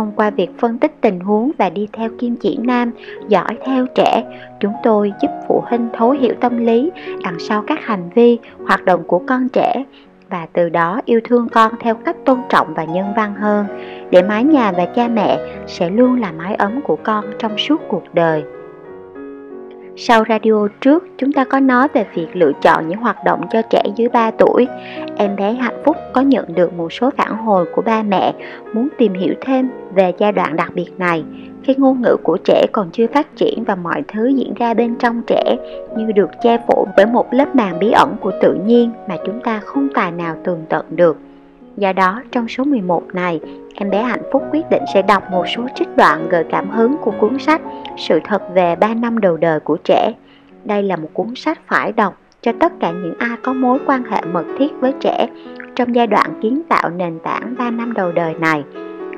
thông qua việc phân tích tình huống và đi theo kim chỉ nam, dõi theo trẻ. Chúng tôi giúp phụ huynh thấu hiểu tâm lý, đằng sau các hành vi, hoạt động của con trẻ, và từ đó yêu thương con theo cách tôn trọng và nhân văn hơn. Để mái nhà và cha mẹ sẽ luôn là mái ấm của con trong suốt cuộc đời sau radio trước, chúng ta có nói về việc lựa chọn những hoạt động cho trẻ dưới 3 tuổi. Em bé hạnh phúc có nhận được một số phản hồi của ba mẹ muốn tìm hiểu thêm về giai đoạn đặc biệt này khi ngôn ngữ của trẻ còn chưa phát triển và mọi thứ diễn ra bên trong trẻ như được che phủ bởi một lớp màng bí ẩn của tự nhiên mà chúng ta không tài nào tường tận được. Do đó, trong số 11 này, em bé hạnh phúc quyết định sẽ đọc một số trích đoạn gợi cảm hứng của cuốn sách Sự thật về 3 năm đầu đời của trẻ. Đây là một cuốn sách phải đọc cho tất cả những ai có mối quan hệ mật thiết với trẻ trong giai đoạn kiến tạo nền tảng 3 năm đầu đời này.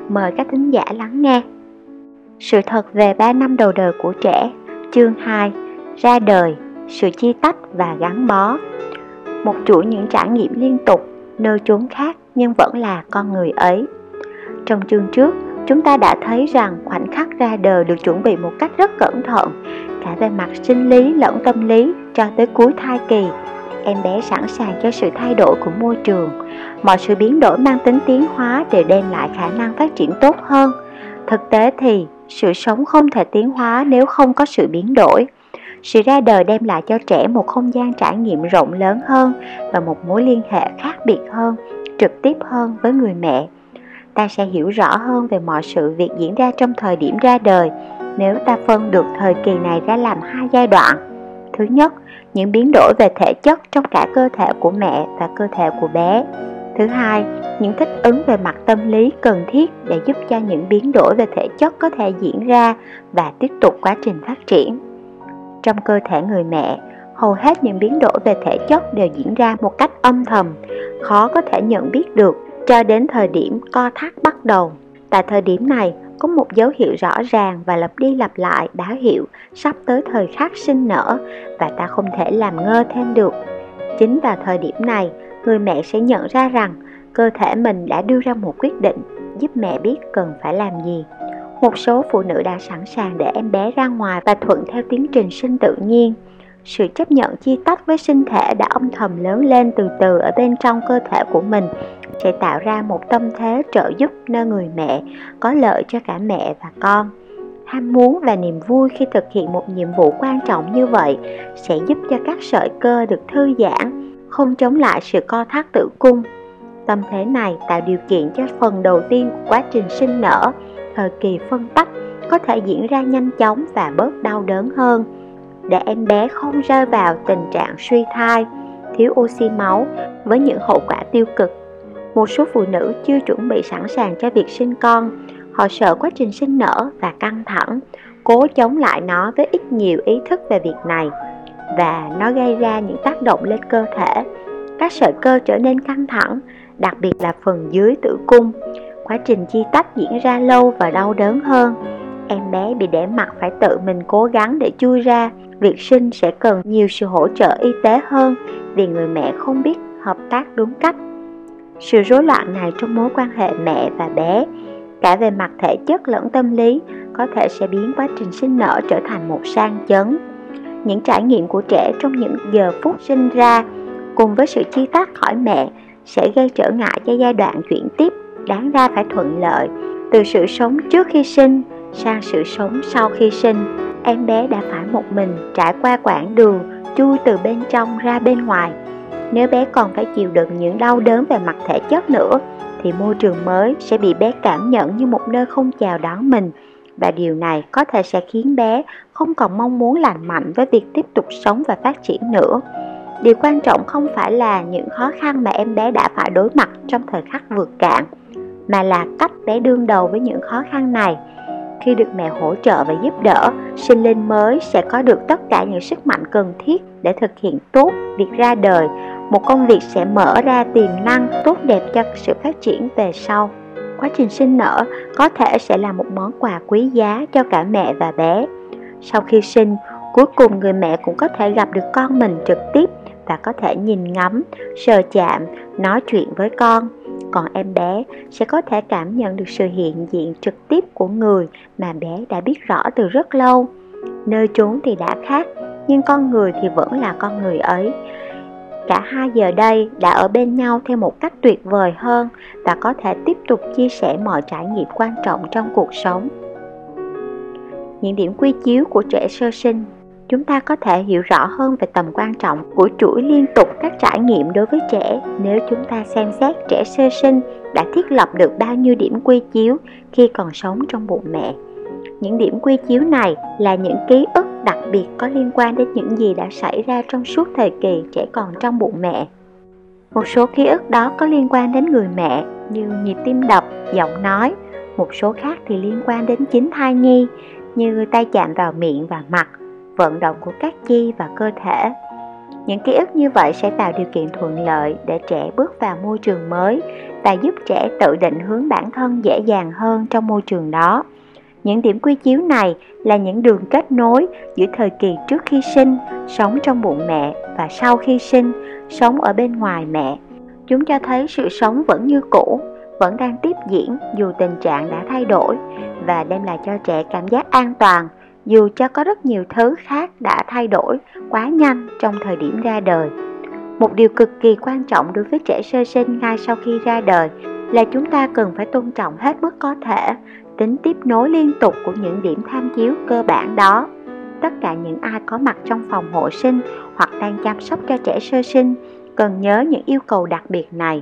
Mời các thính giả lắng nghe. Sự thật về 3 năm đầu đời của trẻ, chương 2, ra đời, sự chia tách và gắn bó. Một chuỗi những trải nghiệm liên tục, nơi chốn khác nhưng vẫn là con người ấy. Trong chương trước, chúng ta đã thấy rằng khoảnh khắc ra đời được chuẩn bị một cách rất cẩn thận, cả về mặt sinh lý lẫn tâm lý cho tới cuối thai kỳ. Em bé sẵn sàng cho sự thay đổi của môi trường. Mọi sự biến đổi mang tính tiến hóa đều đem lại khả năng phát triển tốt hơn. Thực tế thì, sự sống không thể tiến hóa nếu không có sự biến đổi. Sự ra đời đem lại cho trẻ một không gian trải nghiệm rộng lớn hơn và một mối liên hệ khác biệt hơn, trực tiếp hơn với người mẹ ta sẽ hiểu rõ hơn về mọi sự việc diễn ra trong thời điểm ra đời nếu ta phân được thời kỳ này ra làm hai giai đoạn. Thứ nhất, những biến đổi về thể chất trong cả cơ thể của mẹ và cơ thể của bé. Thứ hai, những thích ứng về mặt tâm lý cần thiết để giúp cho những biến đổi về thể chất có thể diễn ra và tiếp tục quá trình phát triển. Trong cơ thể người mẹ, hầu hết những biến đổi về thể chất đều diễn ra một cách âm thầm, khó có thể nhận biết được cho đến thời điểm co thắt bắt đầu. Tại thời điểm này, có một dấu hiệu rõ ràng và lặp đi lặp lại báo hiệu sắp tới thời khắc sinh nở và ta không thể làm ngơ thêm được. Chính vào thời điểm này, người mẹ sẽ nhận ra rằng cơ thể mình đã đưa ra một quyết định giúp mẹ biết cần phải làm gì. Một số phụ nữ đã sẵn sàng để em bé ra ngoài và thuận theo tiến trình sinh tự nhiên. Sự chấp nhận chia tách với sinh thể đã âm thầm lớn lên từ từ ở bên trong cơ thể của mình, sẽ tạo ra một tâm thế trợ giúp nơi người mẹ, có lợi cho cả mẹ và con. Ham muốn và niềm vui khi thực hiện một nhiệm vụ quan trọng như vậy sẽ giúp cho các sợi cơ được thư giãn, không chống lại sự co thắt tử cung. Tâm thế này tạo điều kiện cho phần đầu tiên của quá trình sinh nở, thời kỳ phân tách, có thể diễn ra nhanh chóng và bớt đau đớn hơn để em bé không rơi vào tình trạng suy thai, thiếu oxy máu với những hậu quả tiêu cực. Một số phụ nữ chưa chuẩn bị sẵn sàng cho việc sinh con. Họ sợ quá trình sinh nở và căng thẳng, cố chống lại nó với ít nhiều ý thức về việc này. Và nó gây ra những tác động lên cơ thể. Các sợi cơ trở nên căng thẳng, đặc biệt là phần dưới tử cung. Quá trình chi tách diễn ra lâu và đau đớn hơn em bé bị để mặt phải tự mình cố gắng để chui ra. Việc sinh sẽ cần nhiều sự hỗ trợ y tế hơn vì người mẹ không biết hợp tác đúng cách. Sự rối loạn này trong mối quan hệ mẹ và bé, cả về mặt thể chất lẫn tâm lý, có thể sẽ biến quá trình sinh nở trở thành một sang chấn. Những trải nghiệm của trẻ trong những giờ phút sinh ra cùng với sự chi tách khỏi mẹ sẽ gây trở ngại cho giai đoạn chuyển tiếp, đáng ra phải thuận lợi từ sự sống trước khi sinh sang sự sống sau khi sinh em bé đã phải một mình trải qua quãng đường chui từ bên trong ra bên ngoài nếu bé còn phải chịu đựng những đau đớn về mặt thể chất nữa, thì môi trường mới sẽ bị bé cảm nhận như một nơi không chào đón mình và điều này có thể sẽ khiến bé không còn mong muốn lành mạnh với việc tiếp tục sống và phát triển nữa. Điều quan trọng không phải là những khó khăn mà em bé đã phải đối mặt trong thời khắc vượt cạn, mà là cách bé đương đầu với những khó khăn này khi được mẹ hỗ trợ và giúp đỡ, sinh linh mới sẽ có được tất cả những sức mạnh cần thiết để thực hiện tốt việc ra đời. Một công việc sẽ mở ra tiềm năng tốt đẹp cho sự phát triển về sau. Quá trình sinh nở có thể sẽ là một món quà quý giá cho cả mẹ và bé. Sau khi sinh, cuối cùng người mẹ cũng có thể gặp được con mình trực tiếp và có thể nhìn ngắm, sờ chạm, nói chuyện với con còn em bé sẽ có thể cảm nhận được sự hiện diện trực tiếp của người mà bé đã biết rõ từ rất lâu. Nơi chốn thì đã khác, nhưng con người thì vẫn là con người ấy. Cả hai giờ đây đã ở bên nhau theo một cách tuyệt vời hơn và có thể tiếp tục chia sẻ mọi trải nghiệm quan trọng trong cuộc sống. Những điểm quy chiếu của trẻ sơ sinh chúng ta có thể hiểu rõ hơn về tầm quan trọng của chuỗi liên tục các trải nghiệm đối với trẻ nếu chúng ta xem xét trẻ sơ sinh đã thiết lập được bao nhiêu điểm quy chiếu khi còn sống trong bụng mẹ. Những điểm quy chiếu này là những ký ức đặc biệt có liên quan đến những gì đã xảy ra trong suốt thời kỳ trẻ còn trong bụng mẹ. Một số ký ức đó có liên quan đến người mẹ như nhịp tim đập, giọng nói, một số khác thì liên quan đến chính thai nhi như tay chạm vào miệng và mặt vận động của các chi và cơ thể. Những ký ức như vậy sẽ tạo điều kiện thuận lợi để trẻ bước vào môi trường mới và giúp trẻ tự định hướng bản thân dễ dàng hơn trong môi trường đó. Những điểm quy chiếu này là những đường kết nối giữa thời kỳ trước khi sinh, sống trong bụng mẹ và sau khi sinh, sống ở bên ngoài mẹ. Chúng cho thấy sự sống vẫn như cũ, vẫn đang tiếp diễn dù tình trạng đã thay đổi và đem lại cho trẻ cảm giác an toàn, dù cho có rất nhiều thứ khác đã thay đổi quá nhanh trong thời điểm ra đời. Một điều cực kỳ quan trọng đối với trẻ sơ sinh ngay sau khi ra đời là chúng ta cần phải tôn trọng hết mức có thể, tính tiếp nối liên tục của những điểm tham chiếu cơ bản đó. Tất cả những ai có mặt trong phòng hộ sinh hoặc đang chăm sóc cho trẻ sơ sinh cần nhớ những yêu cầu đặc biệt này.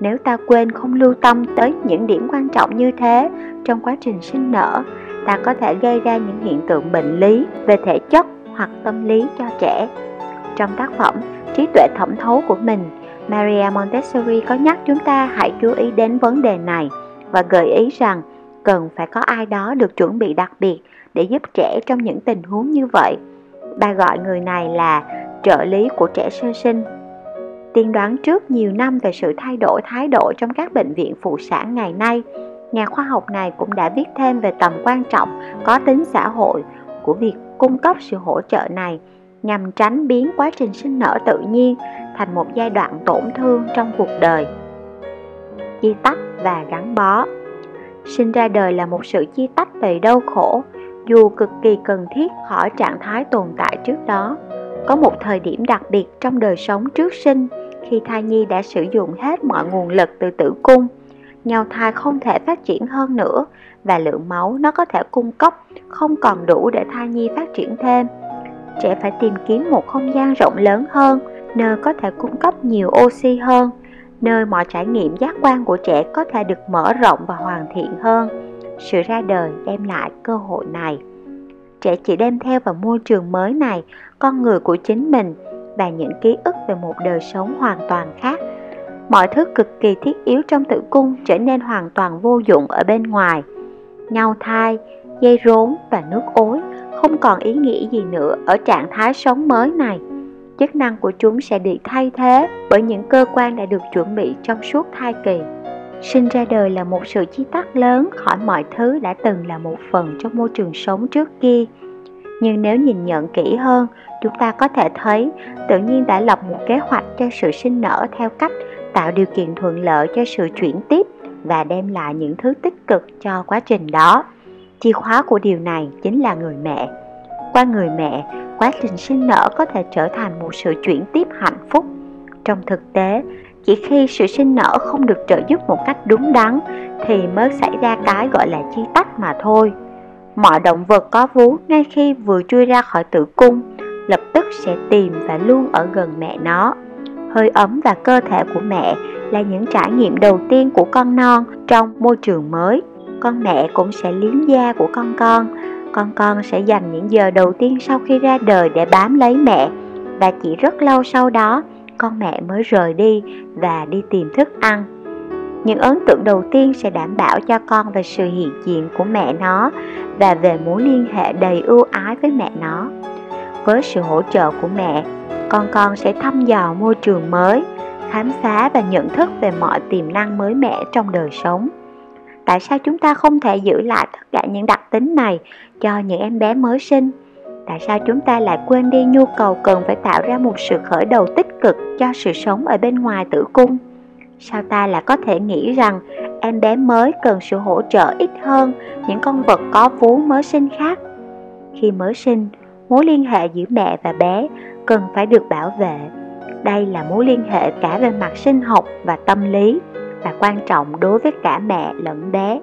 Nếu ta quên không lưu tâm tới những điểm quan trọng như thế trong quá trình sinh nở ta có thể gây ra những hiện tượng bệnh lý về thể chất hoặc tâm lý cho trẻ. Trong tác phẩm Trí tuệ thẩm thấu của mình, Maria Montessori có nhắc chúng ta hãy chú ý đến vấn đề này và gợi ý rằng cần phải có ai đó được chuẩn bị đặc biệt để giúp trẻ trong những tình huống như vậy. Bà gọi người này là trợ lý của trẻ sơ sinh. Tiên đoán trước nhiều năm về sự thay đổi thái độ trong các bệnh viện phụ sản ngày nay, nhà khoa học này cũng đã viết thêm về tầm quan trọng có tính xã hội của việc cung cấp sự hỗ trợ này nhằm tránh biến quá trình sinh nở tự nhiên thành một giai đoạn tổn thương trong cuộc đời. Chia tách và gắn bó Sinh ra đời là một sự chia tách đầy đau khổ, dù cực kỳ cần thiết khỏi trạng thái tồn tại trước đó. Có một thời điểm đặc biệt trong đời sống trước sinh khi thai nhi đã sử dụng hết mọi nguồn lực từ tử cung – nhau thai không thể phát triển hơn nữa và lượng máu nó có thể cung cấp không còn đủ để thai nhi phát triển thêm. Trẻ phải tìm kiếm một không gian rộng lớn hơn, nơi có thể cung cấp nhiều oxy hơn, nơi mọi trải nghiệm giác quan của trẻ có thể được mở rộng và hoàn thiện hơn. Sự ra đời đem lại cơ hội này. Trẻ chỉ đem theo vào môi trường mới này con người của chính mình và những ký ức về một đời sống hoàn toàn khác mọi thứ cực kỳ thiết yếu trong tử cung trở nên hoàn toàn vô dụng ở bên ngoài. Nhau thai, dây rốn và nước ối không còn ý nghĩa gì nữa ở trạng thái sống mới này. Chức năng của chúng sẽ bị thay thế bởi những cơ quan đã được chuẩn bị trong suốt thai kỳ. Sinh ra đời là một sự chi tách lớn khỏi mọi thứ đã từng là một phần trong môi trường sống trước kia. Nhưng nếu nhìn nhận kỹ hơn, chúng ta có thể thấy tự nhiên đã lập một kế hoạch cho sự sinh nở theo cách tạo điều kiện thuận lợi cho sự chuyển tiếp và đem lại những thứ tích cực cho quá trình đó. Chìa khóa của điều này chính là người mẹ. Qua người mẹ, quá trình sinh nở có thể trở thành một sự chuyển tiếp hạnh phúc. Trong thực tế, chỉ khi sự sinh nở không được trợ giúp một cách đúng đắn thì mới xảy ra cái gọi là chi tách mà thôi. Mọi động vật có vú ngay khi vừa chui ra khỏi tử cung lập tức sẽ tìm và luôn ở gần mẹ nó hơi ấm và cơ thể của mẹ là những trải nghiệm đầu tiên của con non trong môi trường mới. Con mẹ cũng sẽ liếm da của con con. Con con sẽ dành những giờ đầu tiên sau khi ra đời để bám lấy mẹ. Và chỉ rất lâu sau đó, con mẹ mới rời đi và đi tìm thức ăn. Những ấn tượng đầu tiên sẽ đảm bảo cho con về sự hiện diện của mẹ nó và về mối liên hệ đầy ưu ái với mẹ nó. Với sự hỗ trợ của mẹ con con sẽ thăm dò môi trường mới, khám phá và nhận thức về mọi tiềm năng mới mẻ trong đời sống. Tại sao chúng ta không thể giữ lại tất cả những đặc tính này cho những em bé mới sinh? Tại sao chúng ta lại quên đi nhu cầu cần phải tạo ra một sự khởi đầu tích cực cho sự sống ở bên ngoài tử cung? Sao ta lại có thể nghĩ rằng em bé mới cần sự hỗ trợ ít hơn những con vật có vú mới sinh khác? Khi mới sinh mối liên hệ giữa mẹ và bé cần phải được bảo vệ. Đây là mối liên hệ cả về mặt sinh học và tâm lý và quan trọng đối với cả mẹ lẫn bé.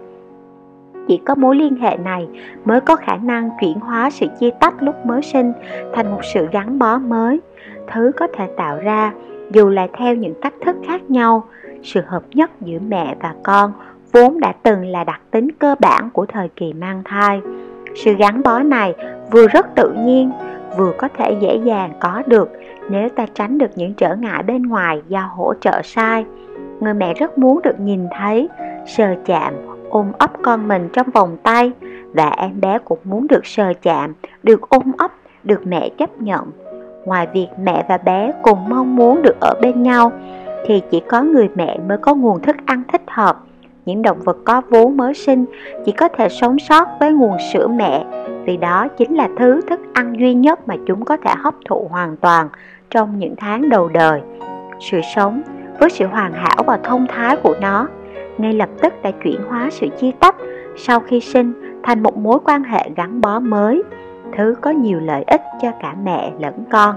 Chỉ có mối liên hệ này mới có khả năng chuyển hóa sự chia tách lúc mới sinh thành một sự gắn bó mới. Thứ có thể tạo ra, dù là theo những cách thức khác nhau, sự hợp nhất giữa mẹ và con vốn đã từng là đặc tính cơ bản của thời kỳ mang thai. Sự gắn bó này vừa rất tự nhiên, vừa có thể dễ dàng có được nếu ta tránh được những trở ngại bên ngoài do hỗ trợ sai. Người mẹ rất muốn được nhìn thấy sờ chạm, ôm ấp con mình trong vòng tay và em bé cũng muốn được sờ chạm, được ôm ấp, được mẹ chấp nhận. Ngoài việc mẹ và bé cùng mong muốn được ở bên nhau, thì chỉ có người mẹ mới có nguồn thức ăn thích hợp những động vật có vú mới sinh chỉ có thể sống sót với nguồn sữa mẹ. Vì đó chính là thứ thức ăn duy nhất mà chúng có thể hấp thụ hoàn toàn trong những tháng đầu đời. Sự sống với sự hoàn hảo và thông thái của nó ngay lập tức đã chuyển hóa sự chia tách sau khi sinh thành một mối quan hệ gắn bó mới. Thứ có nhiều lợi ích cho cả mẹ lẫn con.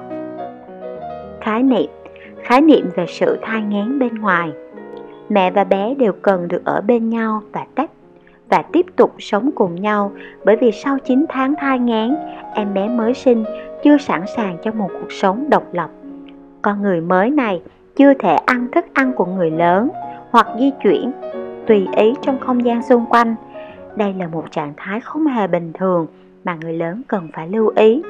Khái niệm khái niệm về sự thai nghén bên ngoài mẹ và bé đều cần được ở bên nhau và tách và tiếp tục sống cùng nhau bởi vì sau 9 tháng thai nghén, em bé mới sinh chưa sẵn sàng cho một cuộc sống độc lập. Con người mới này chưa thể ăn thức ăn của người lớn hoặc di chuyển tùy ý trong không gian xung quanh. Đây là một trạng thái không hề bình thường mà người lớn cần phải lưu ý.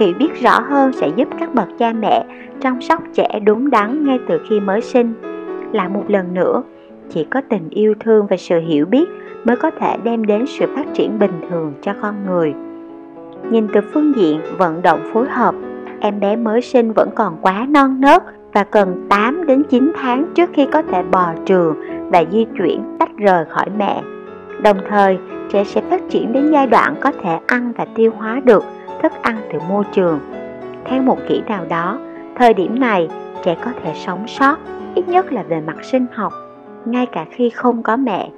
Hiểu biết rõ hơn sẽ giúp các bậc cha mẹ chăm sóc trẻ đúng đắn ngay từ khi mới sinh. Lại một lần nữa, chỉ có tình yêu thương và sự hiểu biết mới có thể đem đến sự phát triển bình thường cho con người. Nhìn từ phương diện vận động phối hợp, em bé mới sinh vẫn còn quá non nớt và cần 8 đến 9 tháng trước khi có thể bò trường và di chuyển tách rời khỏi mẹ. Đồng thời, trẻ sẽ phát triển đến giai đoạn có thể ăn và tiêu hóa được thức ăn từ môi trường. Theo một kỹ nào đó, thời điểm này trẻ có thể sống sót, ít nhất là về mặt sinh học, ngay cả khi không có mẹ.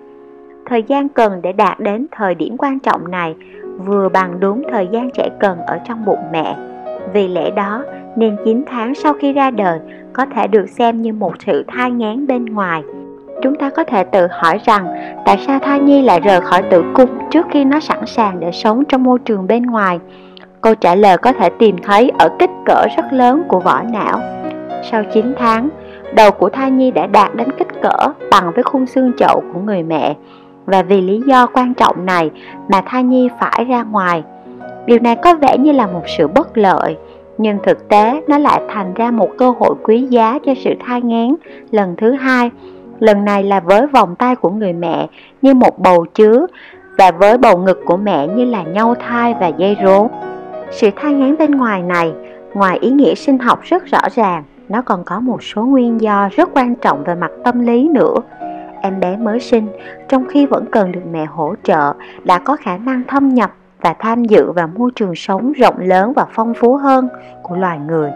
Thời gian cần để đạt đến thời điểm quan trọng này vừa bằng đúng thời gian trẻ cần ở trong bụng mẹ. Vì lẽ đó, nên 9 tháng sau khi ra đời có thể được xem như một sự thai ngán bên ngoài. Chúng ta có thể tự hỏi rằng tại sao thai nhi lại rời khỏi tử cung trước khi nó sẵn sàng để sống trong môi trường bên ngoài? Câu trả lời có thể tìm thấy ở kích cỡ rất lớn của vỏ não. Sau 9 tháng, đầu của thai nhi đã đạt đến kích cỡ bằng với khung xương chậu của người mẹ và vì lý do quan trọng này mà thai nhi phải ra ngoài. Điều này có vẻ như là một sự bất lợi, nhưng thực tế nó lại thành ra một cơ hội quý giá cho sự thai ngán lần thứ hai. Lần này là với vòng tay của người mẹ như một bầu chứa và với bầu ngực của mẹ như là nhau thai và dây rốn. Sự thai ngán bên ngoài này, ngoài ý nghĩa sinh học rất rõ ràng, nó còn có một số nguyên do rất quan trọng về mặt tâm lý nữa. Em bé mới sinh, trong khi vẫn cần được mẹ hỗ trợ, đã có khả năng thâm nhập và tham dự vào môi trường sống rộng lớn và phong phú hơn của loài người.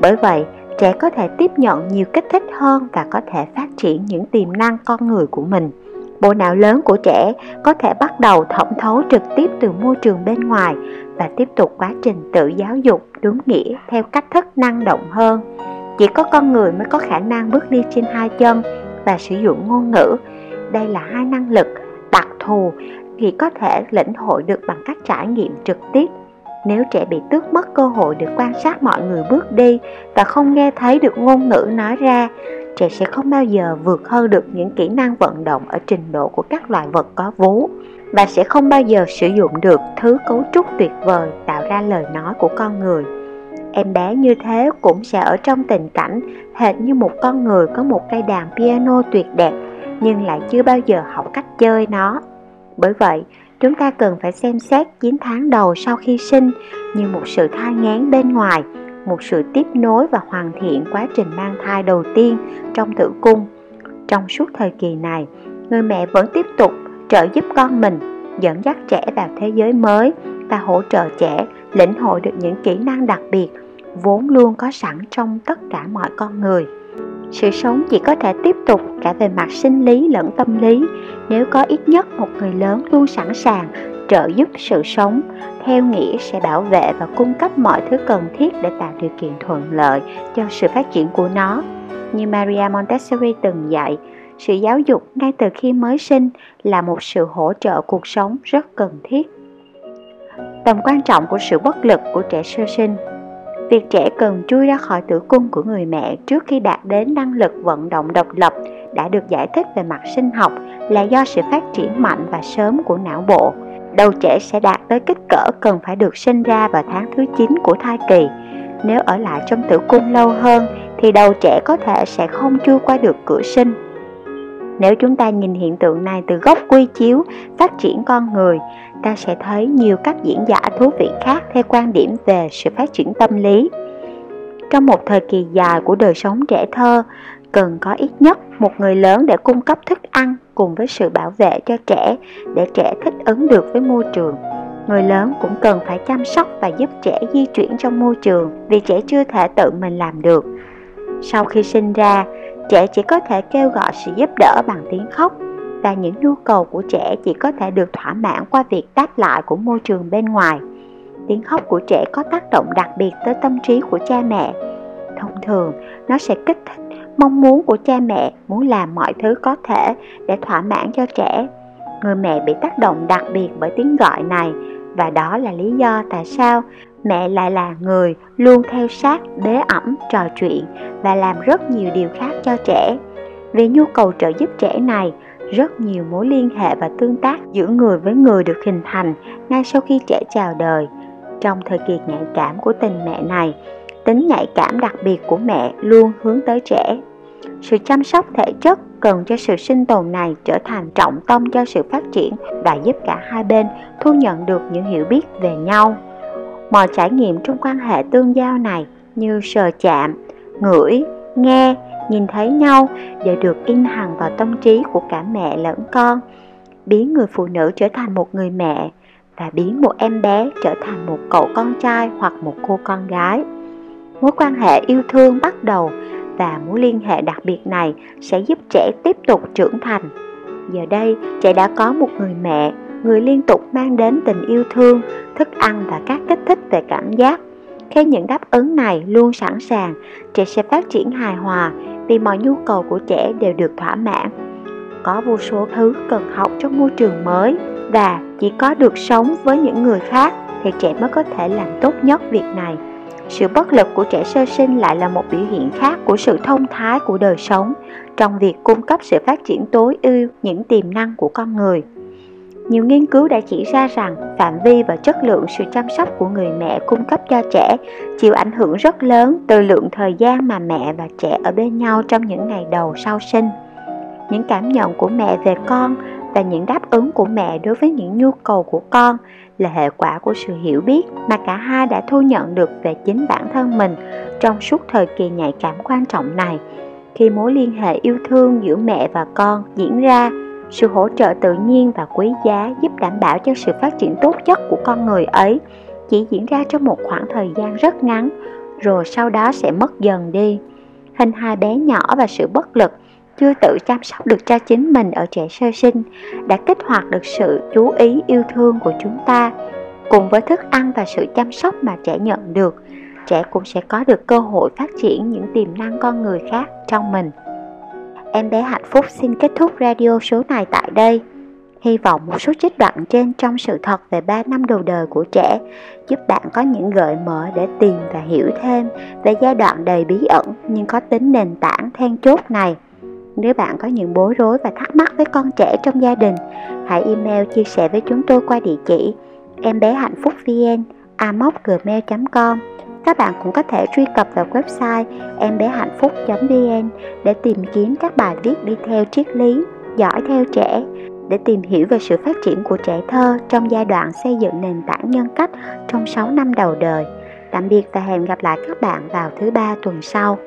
Bởi vậy, trẻ có thể tiếp nhận nhiều kích thích hơn và có thể phát triển những tiềm năng con người của mình. Bộ não lớn của trẻ có thể bắt đầu thẩm thấu trực tiếp từ môi trường bên ngoài và tiếp tục quá trình tự giáo dục đúng nghĩa theo cách thức năng động hơn chỉ có con người mới có khả năng bước đi trên hai chân và sử dụng ngôn ngữ. Đây là hai năng lực đặc thù chỉ có thể lĩnh hội được bằng cách trải nghiệm trực tiếp. Nếu trẻ bị tước mất cơ hội được quan sát mọi người bước đi và không nghe thấy được ngôn ngữ nói ra, trẻ sẽ không bao giờ vượt hơn được những kỹ năng vận động ở trình độ của các loài vật có vú và sẽ không bao giờ sử dụng được thứ cấu trúc tuyệt vời tạo ra lời nói của con người Em bé như thế cũng sẽ ở trong tình cảnh hệt như một con người có một cây đàn piano tuyệt đẹp nhưng lại chưa bao giờ học cách chơi nó. Bởi vậy, chúng ta cần phải xem xét 9 tháng đầu sau khi sinh như một sự thai ngán bên ngoài, một sự tiếp nối và hoàn thiện quá trình mang thai đầu tiên trong tử cung. Trong suốt thời kỳ này, người mẹ vẫn tiếp tục trợ giúp con mình, dẫn dắt trẻ vào thế giới mới và hỗ trợ trẻ lĩnh hội được những kỹ năng đặc biệt vốn luôn có sẵn trong tất cả mọi con người. Sự sống chỉ có thể tiếp tục cả về mặt sinh lý lẫn tâm lý nếu có ít nhất một người lớn luôn sẵn sàng trợ giúp sự sống, theo nghĩa sẽ bảo vệ và cung cấp mọi thứ cần thiết để tạo điều kiện thuận lợi cho sự phát triển của nó. Như maria montessori từng dạy, sự giáo dục ngay từ khi mới sinh là một sự hỗ trợ cuộc sống rất cần thiết. Tầm quan trọng của sự bất lực của trẻ sơ sinh Việc trẻ cần chui ra khỏi tử cung của người mẹ trước khi đạt đến năng lực vận động độc lập đã được giải thích về mặt sinh học là do sự phát triển mạnh và sớm của não bộ. Đầu trẻ sẽ đạt tới kích cỡ cần phải được sinh ra vào tháng thứ 9 của thai kỳ. Nếu ở lại trong tử cung lâu hơn, thì đầu trẻ có thể sẽ không chui qua được cửa sinh. Nếu chúng ta nhìn hiện tượng này từ góc quy chiếu, phát triển con người ta sẽ thấy nhiều cách diễn giải thú vị khác theo quan điểm về sự phát triển tâm lý. Trong một thời kỳ dài của đời sống trẻ thơ, cần có ít nhất một người lớn để cung cấp thức ăn cùng với sự bảo vệ cho trẻ để trẻ thích ứng được với môi trường. Người lớn cũng cần phải chăm sóc và giúp trẻ di chuyển trong môi trường vì trẻ chưa thể tự mình làm được. Sau khi sinh ra, trẻ chỉ có thể kêu gọi sự giúp đỡ bằng tiếng khóc và những nhu cầu của trẻ chỉ có thể được thỏa mãn qua việc đáp lại của môi trường bên ngoài. Tiếng khóc của trẻ có tác động đặc biệt tới tâm trí của cha mẹ. Thông thường, nó sẽ kích thích mong muốn của cha mẹ muốn làm mọi thứ có thể để thỏa mãn cho trẻ. Người mẹ bị tác động đặc biệt bởi tiếng gọi này và đó là lý do tại sao mẹ lại là người luôn theo sát bế ẩm trò chuyện và làm rất nhiều điều khác cho trẻ vì nhu cầu trợ giúp trẻ này rất nhiều mối liên hệ và tương tác giữa người với người được hình thành ngay sau khi trẻ chào đời. Trong thời kỳ nhạy cảm của tình mẹ này, tính nhạy cảm đặc biệt của mẹ luôn hướng tới trẻ. Sự chăm sóc thể chất cần cho sự sinh tồn này trở thành trọng tâm cho sự phát triển và giúp cả hai bên thu nhận được những hiểu biết về nhau. Mọi trải nghiệm trong quan hệ tương giao này như sờ chạm, ngửi, nghe nhìn thấy nhau, đều được in hằn vào tâm trí của cả mẹ lẫn con. Biến người phụ nữ trở thành một người mẹ và biến một em bé trở thành một cậu con trai hoặc một cô con gái. Mối quan hệ yêu thương bắt đầu và mối liên hệ đặc biệt này sẽ giúp trẻ tiếp tục trưởng thành. Giờ đây, trẻ đã có một người mẹ, người liên tục mang đến tình yêu thương, thức ăn và các kích thích về cảm giác. Khi những đáp ứng này luôn sẵn sàng, trẻ sẽ phát triển hài hòa vì mọi nhu cầu của trẻ đều được thỏa mãn. Có vô số thứ cần học trong môi trường mới và chỉ có được sống với những người khác thì trẻ mới có thể làm tốt nhất việc này. Sự bất lực của trẻ sơ sinh lại là một biểu hiện khác của sự thông thái của đời sống trong việc cung cấp sự phát triển tối ưu những tiềm năng của con người. Nhiều nghiên cứu đã chỉ ra rằng phạm vi và chất lượng sự chăm sóc của người mẹ cung cấp cho trẻ chịu ảnh hưởng rất lớn từ lượng thời gian mà mẹ và trẻ ở bên nhau trong những ngày đầu sau sinh. Những cảm nhận của mẹ về con và những đáp ứng của mẹ đối với những nhu cầu của con là hệ quả của sự hiểu biết mà cả hai đã thu nhận được về chính bản thân mình trong suốt thời kỳ nhạy cảm quan trọng này. Khi mối liên hệ yêu thương giữa mẹ và con diễn ra sự hỗ trợ tự nhiên và quý giá giúp đảm bảo cho sự phát triển tốt nhất của con người ấy chỉ diễn ra trong một khoảng thời gian rất ngắn, rồi sau đó sẽ mất dần đi. Hình hài bé nhỏ và sự bất lực chưa tự chăm sóc được cho chính mình ở trẻ sơ sinh đã kích hoạt được sự chú ý yêu thương của chúng ta. Cùng với thức ăn và sự chăm sóc mà trẻ nhận được, trẻ cũng sẽ có được cơ hội phát triển những tiềm năng con người khác trong mình. Em bé hạnh phúc xin kết thúc radio số này tại đây. Hy vọng một số trích đoạn trên trong sự thật về 3 năm đầu đời của trẻ giúp bạn có những gợi mở để tìm và hiểu thêm về giai đoạn đầy bí ẩn nhưng có tính nền tảng then chốt này. Nếu bạn có những bối rối và thắc mắc với con trẻ trong gia đình, hãy email chia sẻ với chúng tôi qua địa chỉ em bé hạnh phúc vn amocgmail.com các bạn cũng có thể truy cập vào website em bé hạnh phúc vn để tìm kiếm các bài viết đi theo triết lý, giỏi theo trẻ, để tìm hiểu về sự phát triển của trẻ thơ trong giai đoạn xây dựng nền tảng nhân cách trong 6 năm đầu đời. Tạm biệt và hẹn gặp lại các bạn vào thứ ba tuần sau.